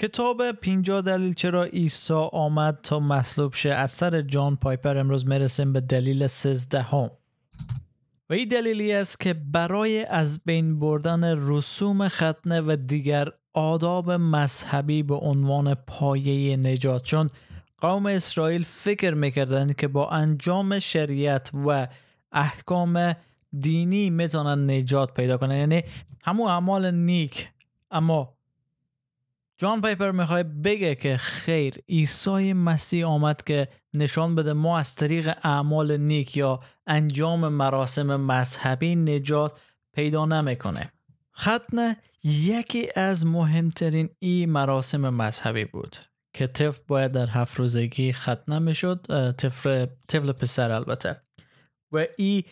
کتاب 50 دلیل چرا عیسی آمد تا مصلوب شه از سر جان پایپر امروز می‌رسیم به دلیل 13 هم. و این دلیلی است که برای از بین بردن رسوم ختنه و دیگر آداب مذهبی به عنوان پایه نجات چون قوم اسرائیل فکر می‌کردند که با انجام شریعت و احکام دینی می‌تونن نجات پیدا کنن یعنی همون اعمال نیک اما جان پیپر می‌خوای بگه که خیر عیسی مسیح آمد که نشان بده ما از طریق اعمال نیک یا انجام مراسم مذهبی نجات پیدا نمی‌کنه. ختنه یکی از مهمترین ای مراسم مذهبی بود که طفل باید در هفت روزگی ختنه می‌شد طفل, طفل پسر البته. و ای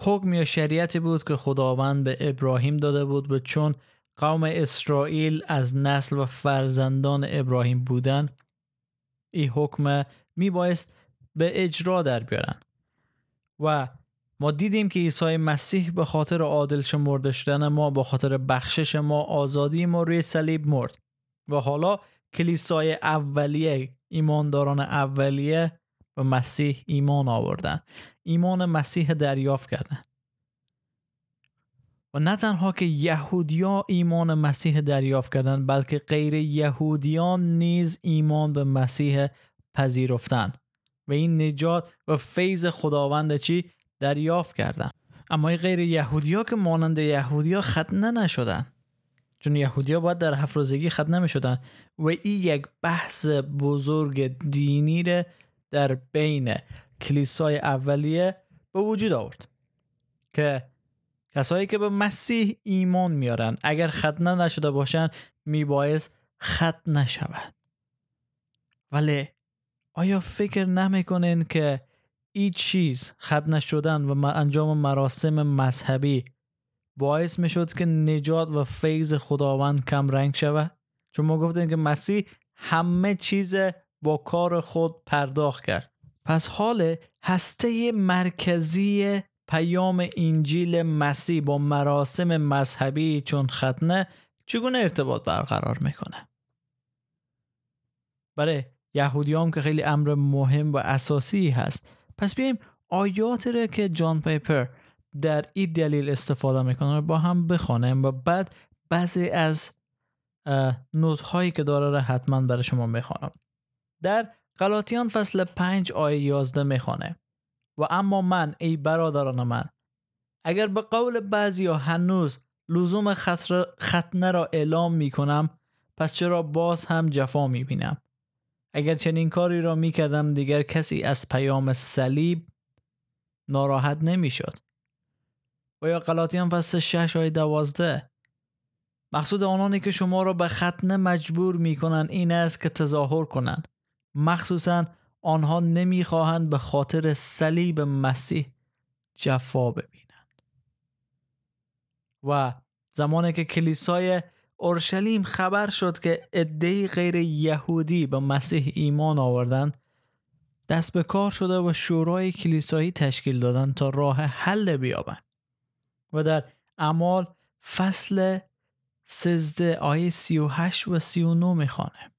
حکم یا شریعتی بود که خداوند به ابراهیم داده بود و چون قوم اسرائیل از نسل و فرزندان ابراهیم بودن این حکم می بایست به اجرا در بیارن. و ما دیدیم که عیسی مسیح به خاطر عادل شمرده شدن ما به خاطر بخشش ما آزادی ما روی صلیب مرد. و حالا کلیسای اولیه ایمانداران اولیه به مسیح ایمان آوردن. ایمان مسیح دریافت کردن. و نه تنها که یهودیان ایمان مسیح دریافت کردند بلکه غیر یهودیان نیز ایمان به مسیح پذیرفتن و این نجات و فیض خداوند چی؟ دریافت کردند. اما غیر یهودیا که مانند یهودیا ختنه نشدن چون یهودیا باید در هفت روزگی ختنه می شدن و این یک بحث بزرگ دینی ره در بین کلیسای اولیه به وجود آورد که کسایی که به مسیح ایمان میارن اگر ختنه نشده باشن میبایست خط نشوند ولی آیا فکر نمی‌کنین که این چیز ختنه شدن و انجام مراسم مذهبی باعث می‌شد که نجات و فیض خداوند کم رنگ شود؟ چون ما گفتیم که مسیح همه چیز با کار خود پرداخت کرد. پس حال هسته مرکزی پیام انجیل مسیح با مراسم مذهبی چون ختنه چگونه ارتباط برقرار می‌کنه؟ برای یهودیام که خیلی امر مهم و اساسی هست. پس بیایم آیاتی رو که جان پیپر در این دلیل استفاده می‌کنه با هم بخوانیم و بعد بعضی از نوت هایی که داره رو حتما برای شما می‌خوانم در غلاطیان فصل 5 آیه 11 می‌خوانه و اما من ای برادران من اگر به قول بعضی ها هنوز لزوم ختنه را اعلام می کنم پس چرا باز هم جفا می بینم؟ اگر چنین کاری را می کردم دیگر کسی از پیام صلیب ناراحت نمی شد. و یا قلاتیان فصل 6 آیه 12 مقصود آنانی که شما را به ختنه مجبور می کنند این است که تظاهر کنند. مخصوصا آنها نمی‌خواهند به خاطر صلیب مسیح جفا ببینند. و زمانی که کلیسای اورشلیم خبر شد که عدهای غیر یهودی به مسیح ایمان آوردند دست به کار شده و شورای کلیسایی تشکیل دادن تا راه حل بیابند. و در اعمال فصل 13 آیه 38 و 39 می‌خوانه.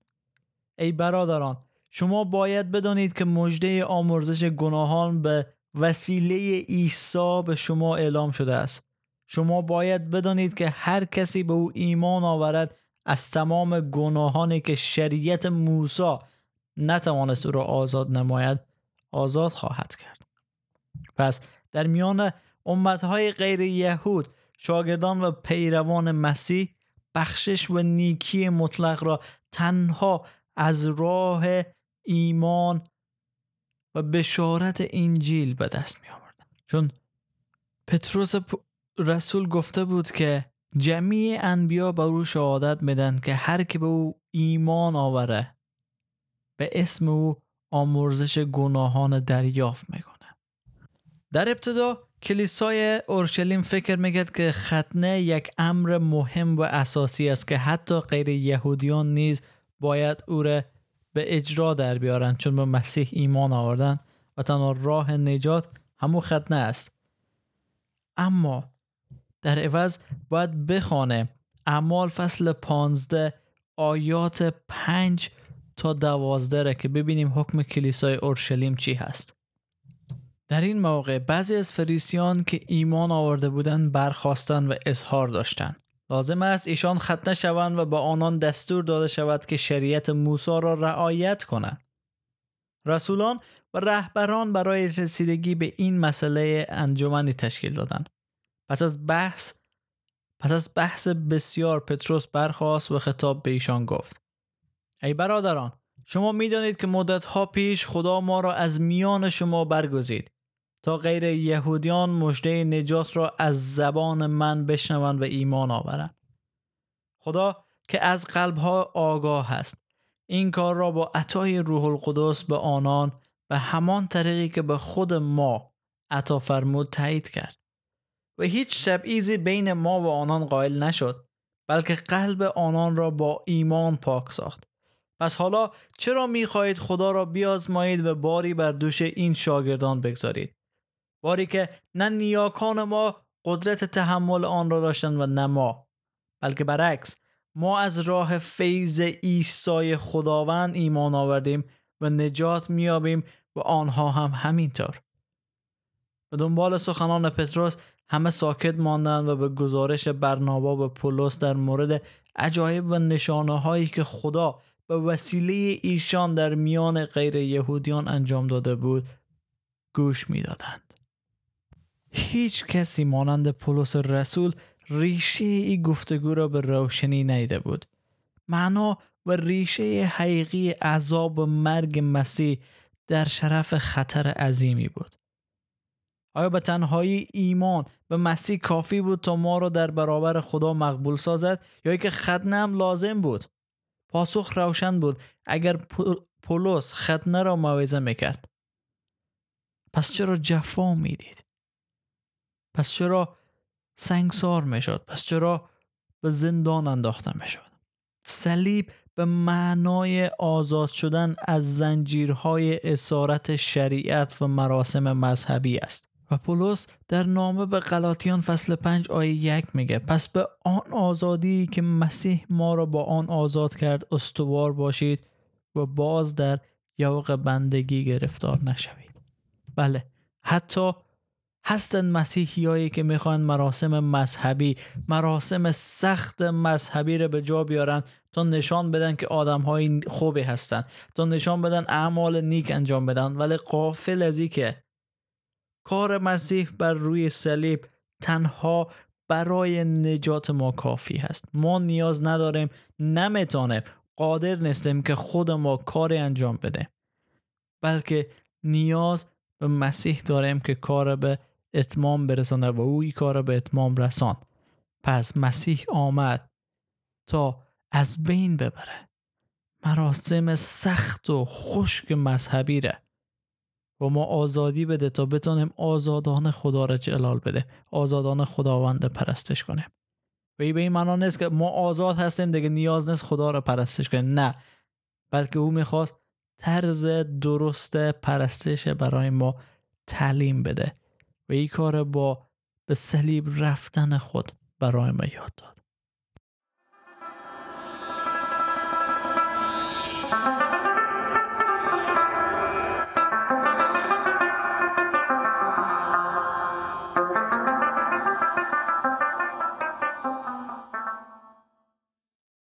ای برادران شما باید بدانید که مژده آمرزش گناهان به وسیله عیسی به شما اعلام شده است. شما باید بدانید که هر کسی به او ایمان آورد از تمام گناهانی که شریعت موسی نتوانست او را آزاد نماید آزاد خواهد کرد. پس در میان امتهای غیر یهود شاگردان و پیروان مسیح بخشش و نیکی مطلق را تنها از راه ایمان و بشارت انجیل به دست می آوردن. چون پتروس رسول گفته بود که جمعی انبیا به او شهادت میدن که هر که به او ایمان آوره به اسم او آمرزش گناهان دریافت می‌کنه در ابتدا کلیسای اورشلیم فکر می‌کرد که ختنه یک امر مهم و اساسی است که حتی غیر یهودیان نیز باید او را به اجرا در بیارن چون به مسیح ایمان آوردن و تنها راه نجات همو ختنه است. اما در عوض باید بخوانه اعمال فصل پانزده آیات پنج تا دوازده که ببینیم حکم کلیسای اورشلیم چی هست. در این موقع بعضی از فریسیان که ایمان آورده بودند برخواستن و اظهار داشتند لازم است ایشان ختنه شوند و به آنان دستور داده شود که شریعت موسی را رعایت کنند. رسولان و رهبران برای رسیدگی به این مسئله انجمنی تشکیل دادند. پس از بحث پس از بحث بسیار پتروس برخواست و خطاب به ایشان گفت. ای برادران شما می‌دانید که مدتها پیش خدا ما را از میان شما برگزید. تا غیر یهودیان مژده نجات را از زبان من بشنوند و ایمان آورند. خدا که از قلبها آگاه است. این کار را با عطای روح القدس به آنان به همان طریقی که به خود ما عطا فرمود تایید کرد. و هیچ تبعیضی بین ما و آنان قائل نشد بلکه قلب آنان را با ایمان پاک ساخت. پس حالا چرا می‌خواهید خدا را بیازمایید و باری بر دوش این شاگردان بگذارید؟ باری که نه نیاکان ما قدرت تحمل آن را داشتند و نه ما بلکه برعکس ما از راه فیض ایستای خداوند ایمان آوردیم و نجات میابیم و آنها هم همینطور به دنبال سخنان پتروس همه ساکت ماندند و به گزارش برنابا و پولس در مورد عجایب و نشانه هایی که خدا به وسیله ایشان در میان غیر یهودیان انجام داده بود گوش می‌دادند. هیچ کسی مانند پولس رسول ریشه ای گفتگو را به روشنی نیده بود. معنا و ریشه حقیقی عذاب و مرگ مسیح در شرف خطر عظیمی بود. آیا به تنهایی ایمان به مسیح کافی بود تا ما را در برابر خدا مقبول سازد یا که ختنه هم لازم بود پاسخ روشن بود اگر پولس ختنه را موعظه می‌کرد پس چرا جفا می‌دید پس چرا سنگسار می‌شد؟ پس چرا به زندان انداخته می‌شد؟ صلیب به معنای آزاد شدن از زنجیرهای اسارت شریعت و مراسم مذهبی است. و پولس در نامه به غلاطیان فصل 5 آیه یک میگه پس به آن آزادی که مسیح ما را با آن آزاد کرد استوار باشید و باز در یوق بندگی گرفتار نشوید. بله حتی هستن مسیحیایی که می‌خوان مراسم مذهبی مراسم سخت مذهبی رو به جا بیارن تا نشان بدن که آدم های خوبی هستن تا نشان بدن اعمال نیک انجام بدن. ولی قافل از که کار مسیح بر روی صلیب تنها برای نجات ما کافی هست. ما نیاز نداریم نمی‌تونیم قادر نیستیم که خود ما کاری انجام بده بلکه نیاز به مسیح داریم که کار به اتمام برسانه و او کار به اتمام رسان پس مسیح آمد تا از بین ببره. مراسم سخت و خشک مذهبی ره و ما آزادی بده تا بتونیم آزادان خدا را جلال بده. آزادان خداوند پرستش کنیم. و این به این معنا نیست که ما آزاد هستیم دیگه نیاز نیست خدا را پرستش کنیم. نه. بلکه او می‌خواست طرز درست پرستش برای ما تعلیم بده. و این کار با به صلیب رفتن خود برای ما یاد داد.